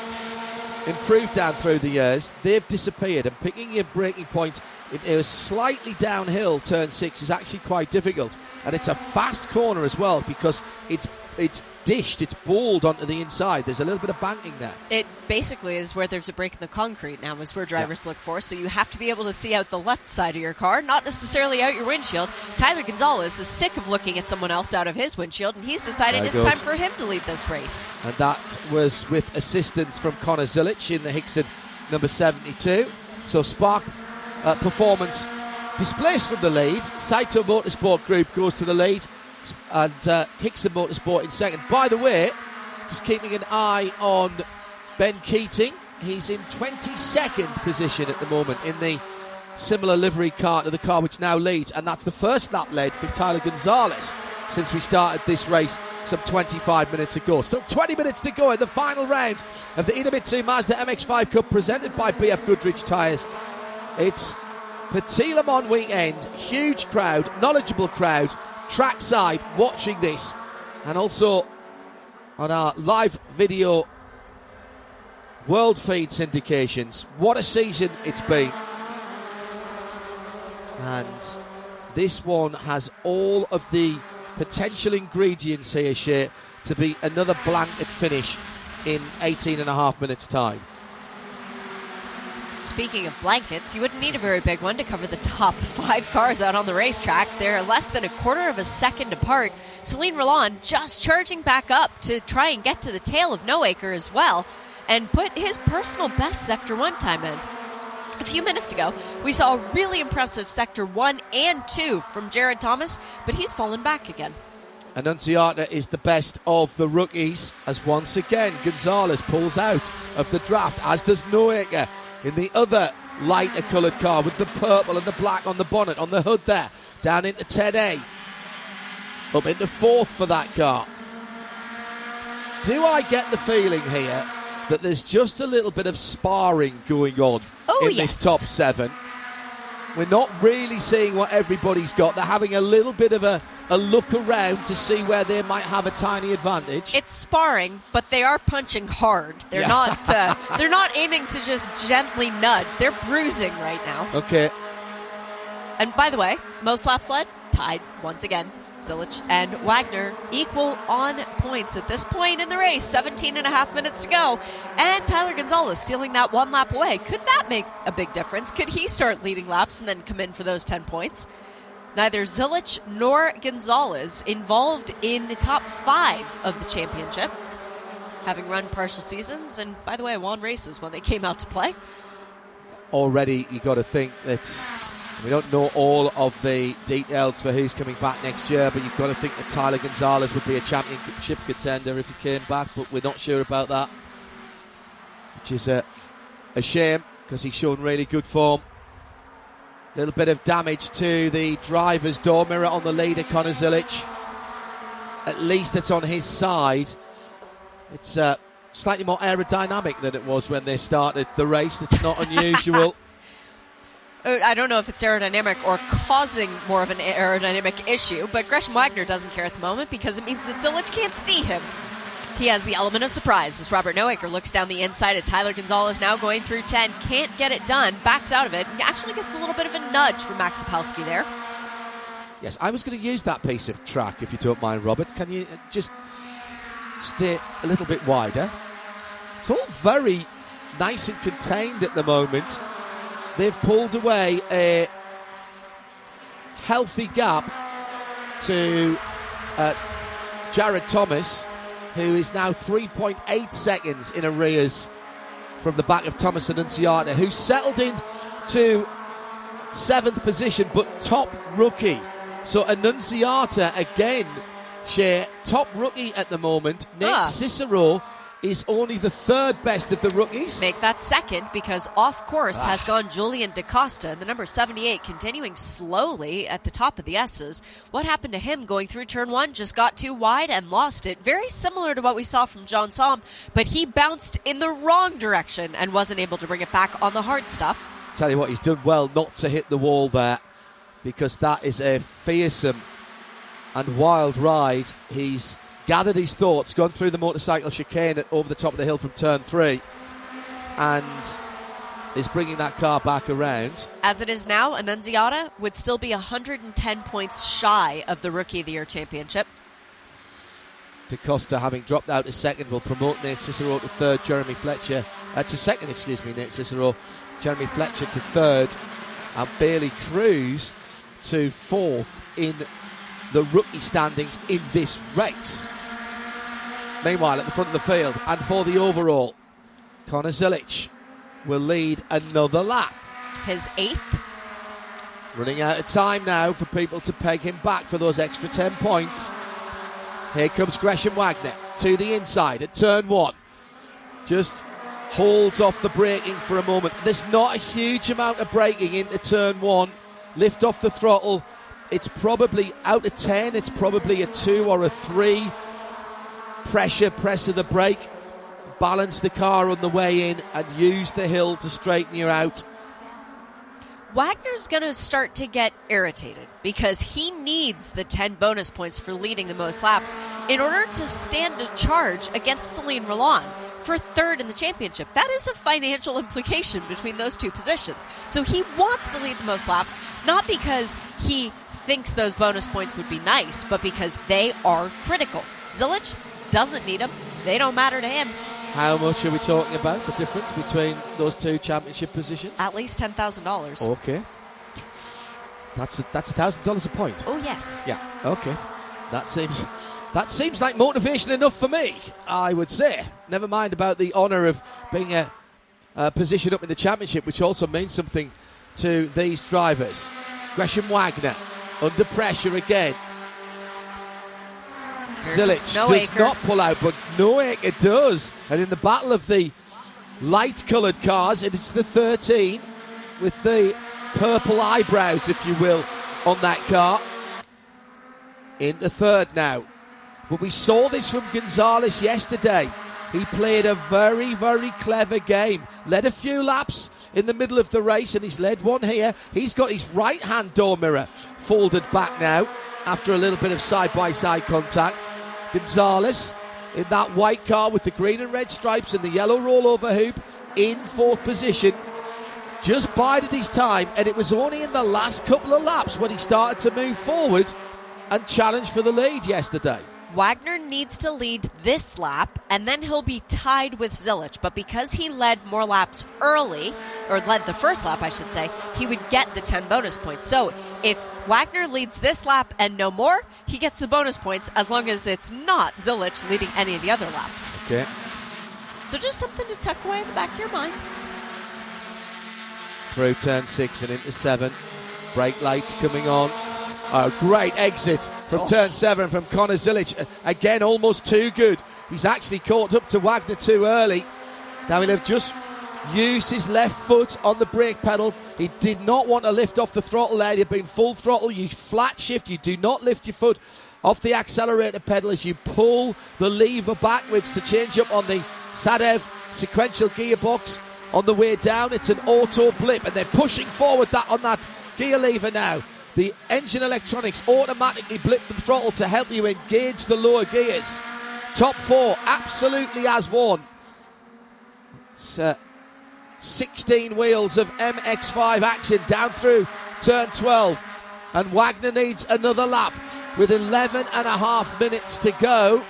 improved down through the years, they've disappeared, and picking your braking point it, it was slightly downhill. Turn six is actually quite difficult, and it's a fast corner as well because it's it's dished, it's balled onto the inside. There's a little bit of banking there. It basically is where there's a break in the concrete now, is where drivers yeah. look for. So you have to be able to see out the left side of your car, not necessarily out your windshield. Tyler Gonzalez is sick of looking at someone else out of his windshield, and he's decided it's goes. time for him to lead this race. And that was with assistance from Connor Zilisch in the Hixon number 72. So Spark uh, performance displaced from the lead. Saito Motorsport Group goes to the lead and uh, Hixon Motorsport in second. By the way, just keeping an eye on Ben Keating. He's in 22nd position at the moment in the similar livery car to the car which now leads, and that's the first lap led for Tyler Gonzalez since we started this race some 25 minutes ago. Still 20 minutes to go in the final round of the Idemitsu Mazda MX5 Cup presented by BF Goodrich Tyres. It's Petit Le Mans weekend, huge crowd, knowledgeable crowd, trackside watching this, and also on our live video world feed syndications. What a season it's been. And this one has all of the potential ingredients here, Shea, to be another blanket finish in 18 and a half minutes' time. Speaking of blankets, you wouldn't need a very big one to cover the top <laughs> five cars out on the racetrack. They're less than a quarter of a second apart. Selin Rollan just charging back up to try and get to the tail of Noaker as well and put his personal best Sector 1 time in. A few minutes ago, we saw a really impressive Sector 1 and 2 from Jared Thomas, but he's fallen back again. Annunziata is the best of the rookies as once again Gonzalez pulls out of the draft, as does Noaker in the other lighter coloured car with the purple and the black on the bonnet, on the hood there, down into 10A. Up into fourth for that car. Do I get the feeling here that there's just a little bit of sparring going on oh, in yes. this top seven? We're not really seeing what everybody's got. They're having a little bit of a, a look around to see where they might have a tiny advantage. It's sparring, but they are punching hard. They're yeah. not. Uh, <laughs> they're not aiming to just gently nudge. They're bruising right now. Okay. And by the way, most laps led tied once again. Zilisch and Wagner equal on points at this point in the race. 17 and a half minutes to go. And Tyler Gonzalez stealing that one lap away. Could that make a big difference? Could he start leading laps and then come in for those 10 points? Neither Zilisch nor Gonzalez involved in the top five of the championship, having run partial seasons and, by the way, won races when they came out to play. Already, you got to think that we don't know all of the details for who's coming back next year, but you've got to think that Tyler Gonzalez would be a championship contender if he came back, but we're not sure about that, which is a, a shame because he's shown really good form. A little bit of damage to the driver's door mirror on the leader, Connor Zilisch. At least it's on his side. It's uh, slightly more aerodynamic than it was when they started the race. It's not <laughs> unusual. I don't know if it's aerodynamic or causing more of an aerodynamic issue, but Gresham Wagner doesn't care at the moment because it means that Zilisch can't see him. He has the element of surprise as Robert Noaker looks down the inside at Tyler Gonzalez now going through 10, can't get it done, backs out of it, and actually gets a little bit of a nudge from Max Opalski there. Yes, I was going to use that piece of track if you don't mind, Robert. Can you uh, just stay a little bit wider? It's all very nice and contained at the moment they've pulled away a healthy gap to uh, Jared Thomas, who is now 3.8 seconds in arrears from the back of Thomas Annunziata, who settled in to seventh position, but top rookie. So Annunziata again, share top rookie at the moment. Nate ah. Cicero is only the third best of the rookies. Make that second because off course ah. has gone Julian DaCosta, the number 78, continuing slowly at the top of the S's. What happened to him going through turn one? Just got too wide and lost it. Very similar to what we saw from Jeansonne, but he bounced in the wrong direction and wasn't able to bring it back on the hard stuff. Tell you what, he's done well not to hit the wall there because that is a fearsome and wild ride. He's gathered his thoughts, gone through the motorcycle chicane over the top of the hill from turn three, and is bringing that car back around. As it is now, Annunziata would still be 110 points shy of the Rookie of the Year championship. Da Costa, having dropped out to second, will promote Nate Cicero to third, Jeremy Fletcher uh, to second, excuse me, Nate Cicero, Jeremy Fletcher to third, and Bailey Cruz to fourth in the rookie standings in this race. Meanwhile, at the front of the field and for the overall, Connor Zilic will lead another lap. His eighth. Running out of time now for people to peg him back for those extra 10 points. Here comes Gresham Wagner to the inside at turn one. Just holds off the braking for a moment. There's not a huge amount of braking into turn one. Lift off the throttle. It's probably out of 10, it's probably a two or a three. Pressure, press of the brake. Balance the car on the way in and use the hill to straighten you out. Wagner's going to start to get irritated because he needs the 10 bonus points for leading the most laps in order to stand a charge against Selin Rollan for third in the championship. That is a financial <laughs> implication between those two positions. So he wants to lead the most laps, not because he thinks those bonus points would be nice, but because they are critical. Zilisch doesn't need them, they don't matter to him. How much are we talking about? The difference between those two championship positions? At least $10,000. Okay. That's a, that's a thousand dollars a point. Oh, yes. Yeah. Okay. That seems that seems like motivation enough for me. I would say. Never mind about the honour of being a, a position up in the championship, which also means something to these drivers. Gresham Wagner under pressure again. Zilisch No does Acre. not pull out, but no it does. And in the battle of the light coloured cars, it's the 13 with the purple eyebrows, if you will, on that car. Into third now. But we saw this from Gonzalez yesterday. He played a very, very clever game. Led a few laps in the middle of the race, and he's led one here. He's got his right hand door mirror folded back now after a little bit of side by side contact. Gonzalez in that white car with the green and red stripes and the yellow rollover hoop in fourth position. Just bided his time, and it was only in the last couple of laps when he started to move forward and challenge for the lead yesterday. Wagner needs to lead this lap, and then he'll be tied with Zilisch. But because he led more laps early, or led the first lap, I should say, he would get the 10 bonus points. So if Wagner leads this lap and no more, he gets the bonus points as long as it's not Zilisch leading any of the other laps. Okay. So just something to tuck away in the back of your mind. Through turn six and into seven. Brake lights coming on. A great exit from oh. turn seven from Connor Zilisch. Again, almost too good. He's actually caught up to Wagner too early. Now he'll have just used his left foot on the brake pedal. He did not want to lift off the throttle there. He'd been full throttle. You flat shift. You do not lift your foot off the accelerator pedal as you pull the lever backwards to change up on the Sadev sequential gearbox on the way down. It's an auto blip, and they're pushing forward that on that gear lever now. The engine electronics automatically blip the throttle to help you engage the lower gears. Top four absolutely as one. It's uh, 16 wheels of MX5 action down through turn 12. And Wagner needs another lap with 11 and a half minutes to go.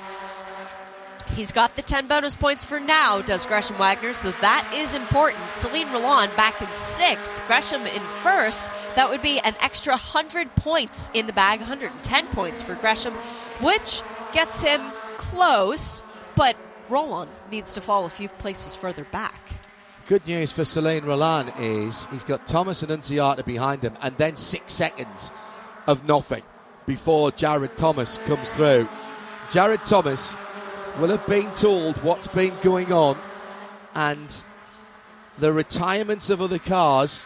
He's got the 10 bonus points for now, does Gresham Wagner, so that is important. Selin Rollan back in sixth, Gresham in first. That would be an extra 100 points in the bag, 110 points for Gresham, which gets him close, but Rollan needs to fall a few places further back. Good news for Selin Rollan is he's got Thomas Annunziata behind him, and then six seconds of nothing before Jared Thomas comes through. Jared Thomas will have been told what's been going on and the retirements of other cars.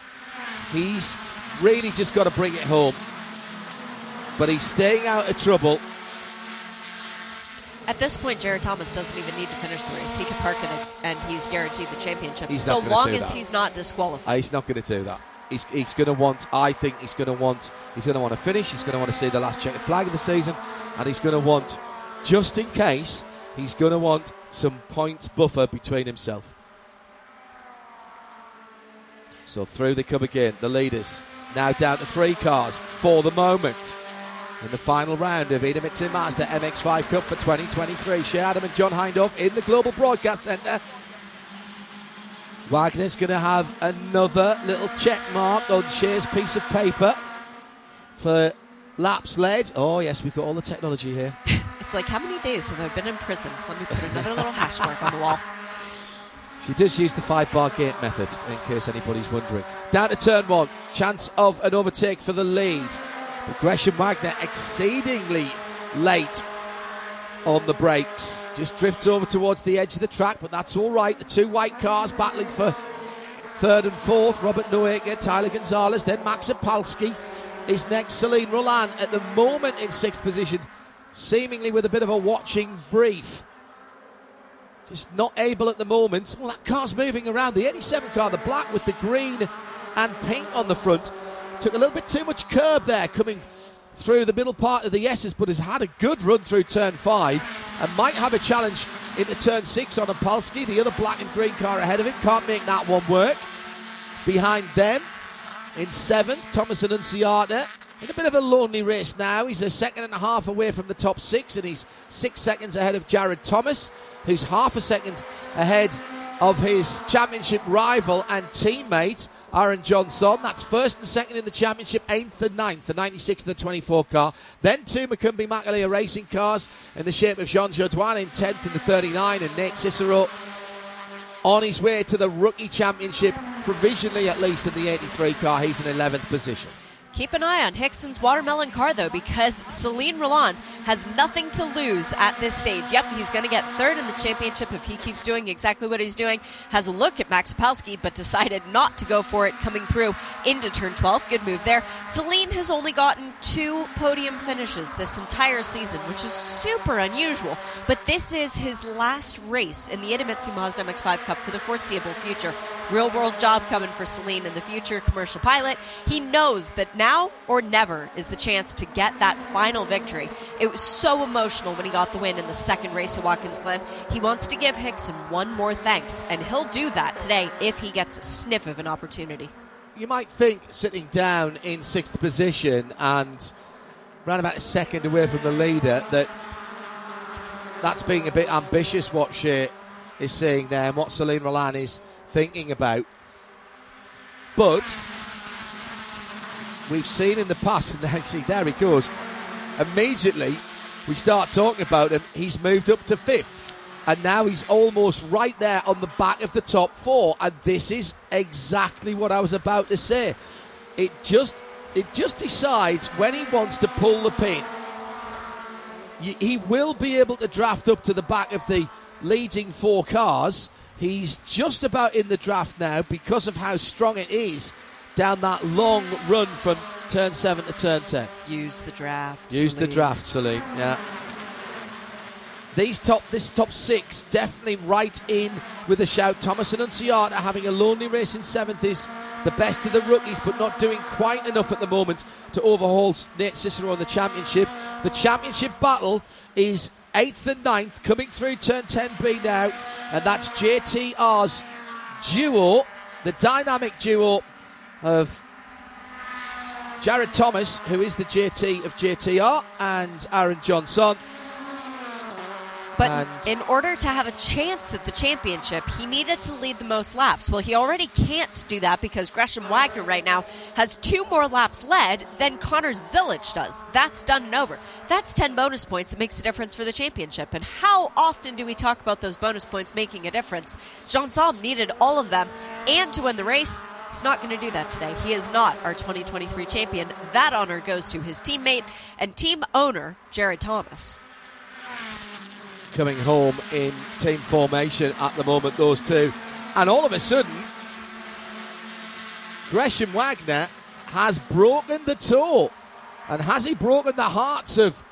He's really just got to bring it home. But he's staying out of trouble. At this point, Jared Thomas doesn't even need to finish the race. He can park it, and he's guaranteed the championship He's so long as that. he's not disqualified. Uh, he's not going to do that. He's, he's going to want. I think he's going to want. He's going to want to finish. He's going to want to see the last checkered flag of the season, and he's going to want, just in case, he's going to want some points buffer between himself. So through they come again, the leaders. Now down to three cars for the moment. In the final round of Idemitsu Mazda MX5 Cup for 2023. Shea Adam and John Hindhaugh in the Global Broadcast Centre. Wagner's going to have another little check mark on Shea's piece of paper for laps led. Oh, yes, we've got all the technology here. <laughs> It's like, how many days have I been in prison? Let me put another little hash mark on the wall. <laughs> She does use the five bar gate method, in case anybody's wondering. Down to turn one, chance of an overtake for the lead. But Gresham Wagner exceedingly late on the brakes. Just drifts over towards the edge of the track, but that's all right. The two white cars battling for third and fourth. Robert Noaker, Tyler Gonzalez, then Max Opalski is next. Selin Rollan at the moment in sixth position, seemingly with a bit of a watching brief. Just not able at the moment. Well, that car's moving around. The 87 car, the black with the green and pink on the front, took a little bit too much curb there coming through the middle part of the S's, but has had a good run through turn five and might have a challenge into turn six on Opalski. The other black and green car ahead of him can't make that one work. Behind them, in seventh, Thomas Annunziata. In a bit of a lonely race now. He's a second and a half away from the top six, and he's six seconds ahead of Jared Thomas, who's half a second ahead of his championship rival and teammate, Aaron Jeansonne. That's first and second in the championship, eighth and ninth, the 96 and the 24 car. Then two McCumbee McAleer racing cars in the shape of Jean Jodoin in 10th in the 39 and Nate Cicero on his way to the rookie championship, provisionally at least in the 83 car. He's in 11th position. Keep an eye on Hixon's watermelon car, though, because Selin Rollan has nothing to lose at this stage. Yep, he's going to get third in the championship if he keeps doing exactly what he's doing. Has a look at Max Opalski, but decided not to go for it coming through into turn 12. Good move there. Selin has only gotten two podium finishes this entire season, which is super unusual. But this is his last race in the Idemitsu Mazda MX5 Cup for the foreseeable future. Real world job coming for Selin in the future commercial pilot. He knows that now or never is the chance to get that final victory. It was so emotional when he got the win in the second race at Watkins Glen. He wants to give Hixon one more thanks, and he'll do that today if he gets a sniff of an opportunity. You might think sitting down in sixth position and around about a second away from the leader that that's being a bit ambitious what she is saying there and what Selin Rollan is thinking about. But we've seen in the past, and <laughs> actually there he goes. Immediately we start talking about him. He's moved up to fifth, and now he's almost right there on the back of the top four. And this is exactly what I was about to say. It just it just decides when he wants to pull the pin. He will be able to draft up to the back of the leading four cars. He's just about in the draft now because of how strong it is down that long run from turn seven to turn ten. Use the draft. Use the draft, Selin. Yeah. These top, this top six definitely right in with a shout. Thomas Annunziata having a lonely race in seventh is the best of the rookies, but not doing quite enough at the moment to overhaul Nate Cicero in the championship. The championship battle is eighth and ninth coming through turn 10B now, and that's JTR's duo, the dynamic duo of Jared Thomas, who is the JT of JTR, and Aaron Jeansonne. But and in order to have a chance at the championship, he needed to lead the most laps. Well, he already can't do that because Gresham Wagner right now has two more laps led than Connor Zilisch does. That's done and over. That's 10 bonus points that makes a difference for the championship. And how often do we talk about those bonus points making a difference? Jeansonne needed all of them and to win the race. He's not going to do that today. He is not our 2023 champion. That honor goes to his teammate and team owner, Jared Thomas coming home in team formation at the moment, those two. And all of a sudden, Gresham Wagner has broken the toe. And has he broken the hearts of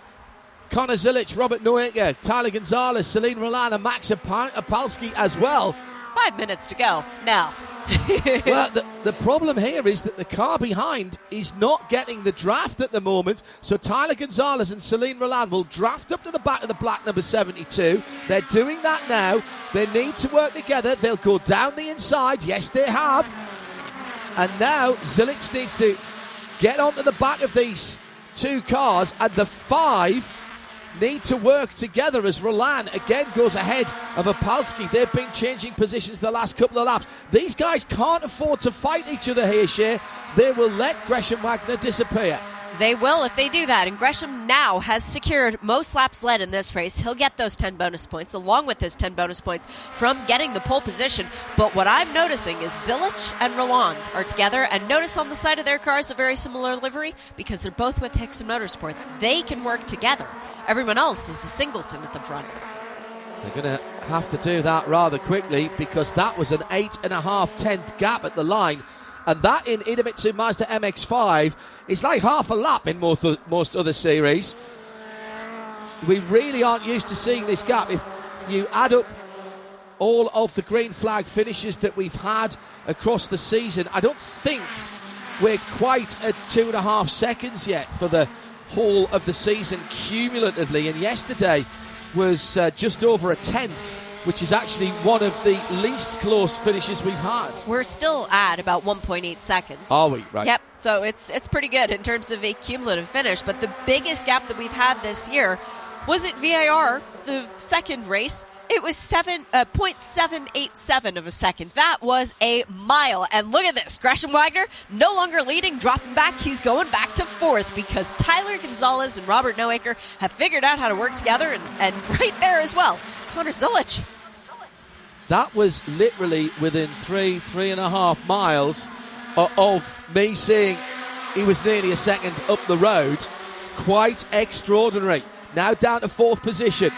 Connor Zilisch, Robert Noaker, Tyler Gonzalez, Selin Rollan, and Max Opalski as well? Five minutes to go now. <laughs> well, the, the problem here is that the car behind is not getting the draft at the moment. So Tyler Gonzalez and Selin Rollan will draft up to the back of the black number 72. They're doing that now. They need to work together. They'll go down the inside. Yes, they have. And now Zilisch needs to get onto the back of these two cars, and the five need to work together as Rollan again goes ahead of Opalski. They've been changing positions the last couple of laps. These guys can't afford to fight each other here, Shea. They will let Gresham Wagner disappear. They will if they do that. And Gresham now has secured most laps led in this race. He'll get those 10 bonus points along with his 10 bonus points from getting the pole position. But what I'm noticing is Zilisch and Rollan are together. And notice on the side of their cars a very similar livery because they're both with Hixon Motorsport. They can work together. Everyone else is a singleton at the front. They're going to have to do that rather quickly because that was an eight and a half tenth gap at the line and that in Idemitsu Mazda MX5 is like half a lap in most, most other series. We really aren't used to seeing this gap. If you add up all of the green flag finishes that we've had across the season, I don't think we're quite at two and a half seconds yet for the whole of the season cumulatively. And yesterday was uh, just over a tenth which is actually one of the least close finishes we've had. We're still at about 1.8 seconds. Are we? Right. Yep. So it's it's pretty good in terms of a cumulative finish. But the biggest gap that we've had this year was at VIR, the second race. It was seven uh, 0.787 of a second. That was a mile. And look at this. Gresham Wagner no longer leading, dropping back. He's going back to fourth because Tyler Gonzalez and Robert Noaker have figured out how to work together and, and <laughs> right there as well. Connor Zilisch that was literally within three, three and a half miles of me seeing he was nearly a second up the road. Quite extraordinary. Now down to fourth position.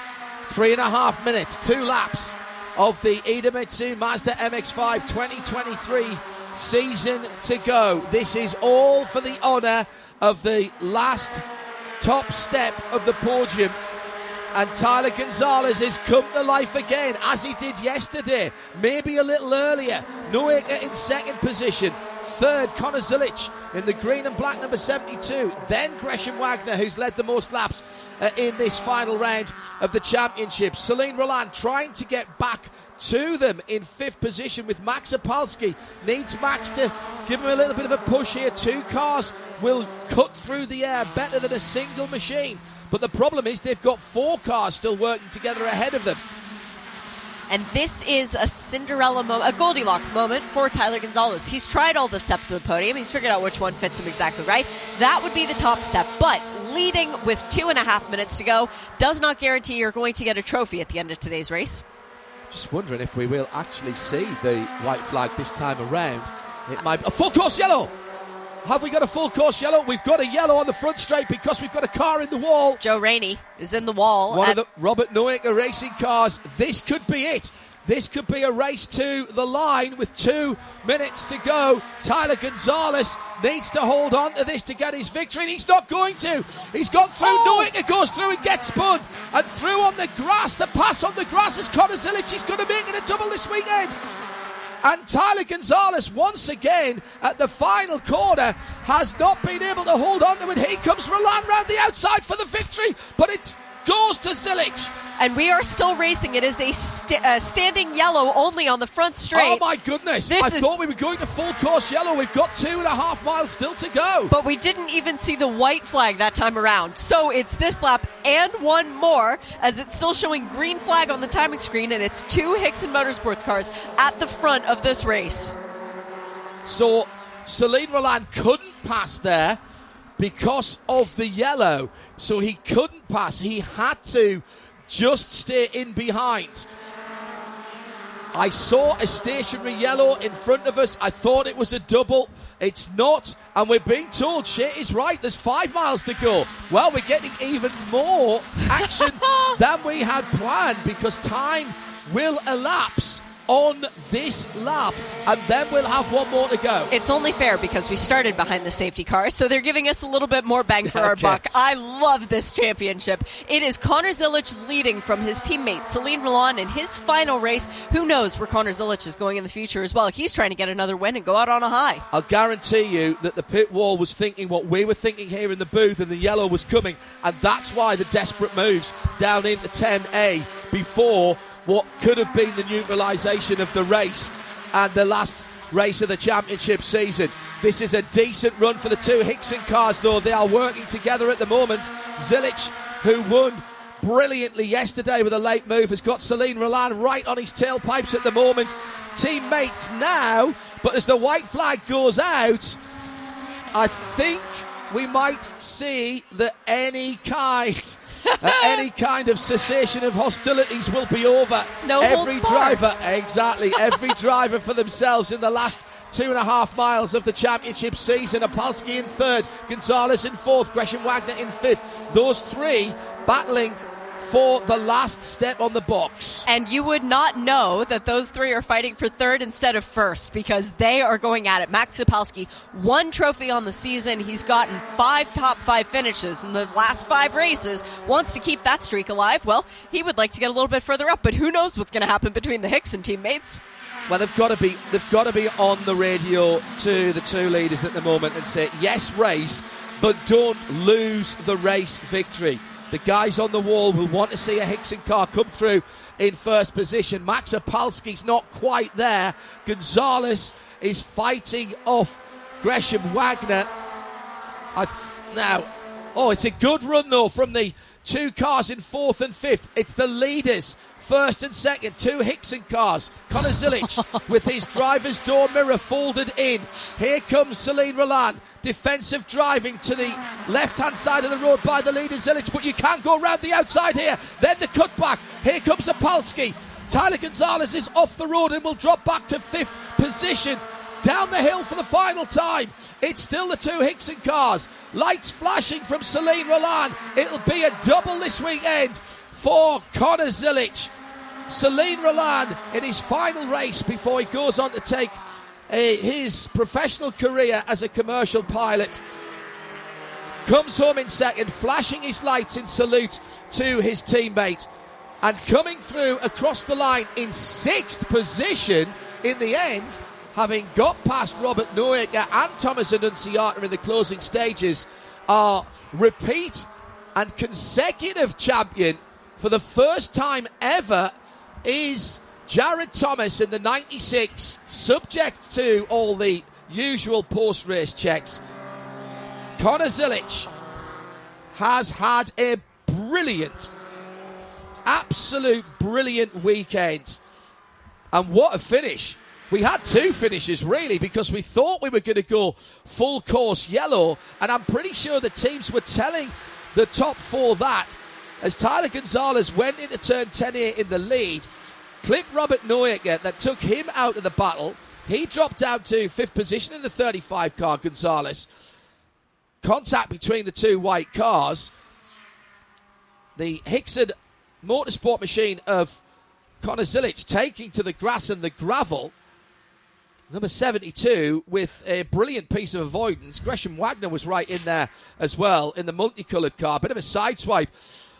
Three and a half minutes, two laps of the Idemitsu Mazda MX5 2023 season to go. This is all for the honour of the last top step of the podium and Tyler Gonzalez has come to life again, as he did yesterday, maybe a little earlier. Noaker in second position. Third, Connor Zilisch in the green and black number 72. Then Gresham Wagner, who's led the most laps uh, in this final round of the championship. Selin Rollan trying to get back to them in fifth position with Max Opalski. Needs Max to give him a little bit of a push here. Two cars will cut through the air better than a single machine. But the problem is they've got four cars still working together ahead of them. And this is a Cinderella moment, a Goldilocks moment for Tyler Gonzalez. He's tried all the steps of the podium. He's figured out which one fits him exactly right. That would be the top step. But leading with two and a half minutes to go does not guarantee you're going to get a trophy at the end of today's race. Just wondering if we will actually see the white flag this time around. It might be a full course yellow. Have we got a full course yellow? We've got a yellow on the front straight because we've got a car in the wall. Joe Rainey is in the wall. One of the Robert Noaker racing cars. This could be it. This could be a race to the line with two minutes to go. Tyler Gonzalez needs to hold on to this to get his victory, and he's not going to. He's got through. Oh. Goes through and gets spun. And through on the grass. The pass on the grass is Connor Zilisch. He's going to make it a double this weekend. And Tyler Gonzalez, once again at the final corner, has not been able to hold on to it. He comes Rollan round the outside for the victory, but it goes to Zilisch and we are still racing. It is a st- uh, standing yellow only on the front straight. Oh my goodness! This I is... thought we were going to full course yellow. We've got two and a half miles still to go. But we didn't even see the white flag that time around. So it's this lap and one more, as it's still showing green flag on the timing screen, and it's two Hixon Motorsports cars at the front of this race. So Selin Rollan couldn't pass there because of the yellow. So he couldn't pass. He had to just stay in behind. I saw a stationary yellow in front of us. I thought it was a double. It's not. And we're being told shit is right. There's five miles to go. Well, we're getting even more action <laughs> than we had planned because time will elapse on this lap, and then we'll have one more to go. It's only fair because we started behind the safety car, so they're giving us a little bit more bang for <laughs> okay. our buck. I love this championship. It is Connor Zilisch leading from his teammate Selin Rollan in his final race. Who knows where Connor Zilisch is going in the future as well? He's trying to get another win and go out on a high. I'll guarantee you that the pit wall was thinking what we were thinking here in the booth, and the yellow was coming, and that's why the desperate moves down into 10A before what could have been the neutralisation of the race and the last race of the championship season. This is a decent run for the two Hixon cars, though. They are working together at the moment. Zilisch, who won brilliantly yesterday with a late move, has got Selin Rollan right on his tailpipes at the moment. Teammates now, but as the white flag goes out, I think we might see that any kind, uh, any kind of cessation of hostilities will be over. No every driver, exactly, every driver for themselves in the last two and a half miles of the championship season. Opalski in third, Gonzalez in fourth, Gresham Wagner in fifth. Those three battling for the last step on the box. And you would not know that those three are fighting for third instead of first because they are going at it. Max Opalski, one trophy on the season. He's gotten five top five finishes in the last five races. Wants to keep that streak alive. Well, he would like to get a little bit further up, but who knows what's going to happen between the Hixon teammates? Well, they've got to be they've got to be on the radio to the two leaders at the moment and say yes, race, but don't lose the race victory. The guys on the wall will want to see a Hixon car come through in first position. Max Opalski's not quite there. Gonzalez is fighting off Gresham Wagner. I now, oh, it's a good run though from the two cars in fourth and fifth. It's the leaders, first and second, two Hixon cars. Connor Zilisch <laughs> with his driver's door mirror folded in. Here comes Selin Rollan. Defensive driving to the left hand side of the road by the leader Zilisch, but you can't go around the outside here. Then the cutback. Here comes Opalski. Tyler Gonzalez is off the road and will drop back to fifth position. Down the hill for the final time. It's still the two Hickson cars. Lights flashing from Selin Rollan. It'll be a double this weekend for Connor Zilisch. Selin Rollan in his final race before he goes on to take uh, his professional career as a commercial pilot. Comes home in second, flashing his lights in salute to his teammate. And coming through across the line in sixth position in the end, having got past Robert Noaker and Thomas Annunziata in the closing stages, are repeat and consecutive champion for the first time ever is Jared Thomas in the 96, subject to all the usual post race checks. Connor Zilic has had a brilliant, absolute brilliant weekend. And what a finish! We had two finishes really because we thought we were going to go full course yellow, and I'm pretty sure the teams were telling the top four that as Tyler Gonzalez went into turn 10 here in the lead, clipped Robert Noaker that took him out of the battle. He dropped down to fifth position in the 35 car, Gonzalez. Contact between the two white cars. The Hixon motorsport machine of Connor Zilisch taking to the grass and the gravel. Number 72 with a brilliant piece of avoidance. Gresham Wagner was right in there as well in the multicoloured car. Bit of a sideswipe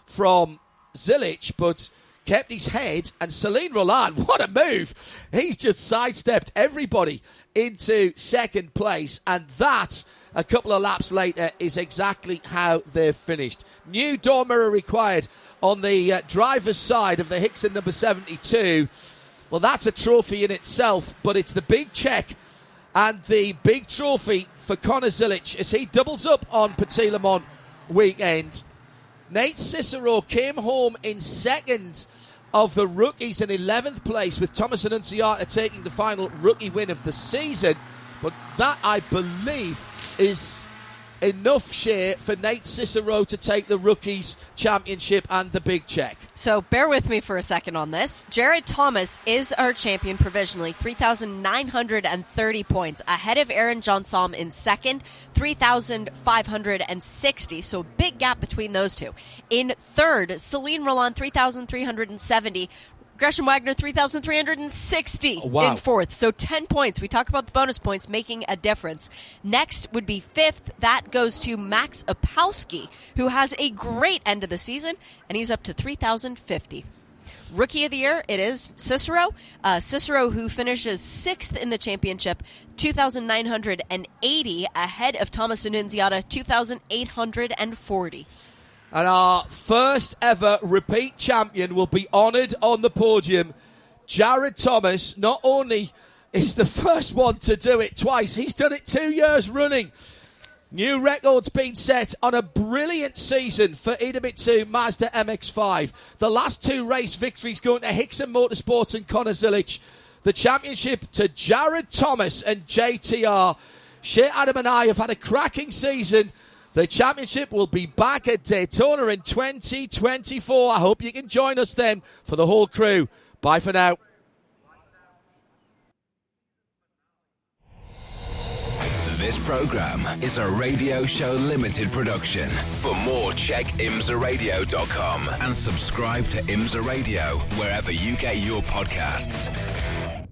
from Zilisch, but kept his head. And Selin Rollan, <laughs> what a move! He's just sidestepped everybody into second place, and that. A couple of laps later is exactly how they've finished. New door mirror required on the uh, driver's side of the Hixon number 72. Well, that's a trophy in itself, but it's the big check and the big trophy for Connor Zilisch as he doubles up on Petit Le Mans weekend. Nate Cicero came home in second of the rookies in 11th place with Thomas Annunziata taking the final rookie win of the season. But that, I believe, is enough share for Nate Cicero to take the rookies championship and the big check. So bear with me for a second on this. Jared Thomas is our champion provisionally, 3,930 points, ahead of Aaron Jeansonne in second, 3,560. So big gap between those two. In third, Selin Rollan, 3,370. Gresham Wagner, 3,360 Oh, wow. in fourth. So 10 points. We talk about the bonus points making a difference. Next would be fifth. That goes to Max Opalski, who has a great end of the season, and he's up to 3,050. Rookie of the year, it is Cicero. Uh, Cicero, who finishes sixth in the championship, 2,980, ahead of Thomas Annunziata, 2,840. And our first ever repeat champion will be honoured on the podium. Jared Thomas, not only is the <laughs> first one to do it twice. He's done it two years running. New records being set on a brilliant season for Idemitsu Mazda MX-5. The last two race victories going to Hixon Motorsports and Connor Zilisch. The championship to Jared Thomas and JTR. Shea Adam and I have had a cracking season. The championship will be back at Daytona in 2024. I hope you can join us then for the whole crew. Bye for now. This program is a Radio Show Limited production. For more, check imsaradio.com and subscribe to Imsa Radio wherever you get your podcasts.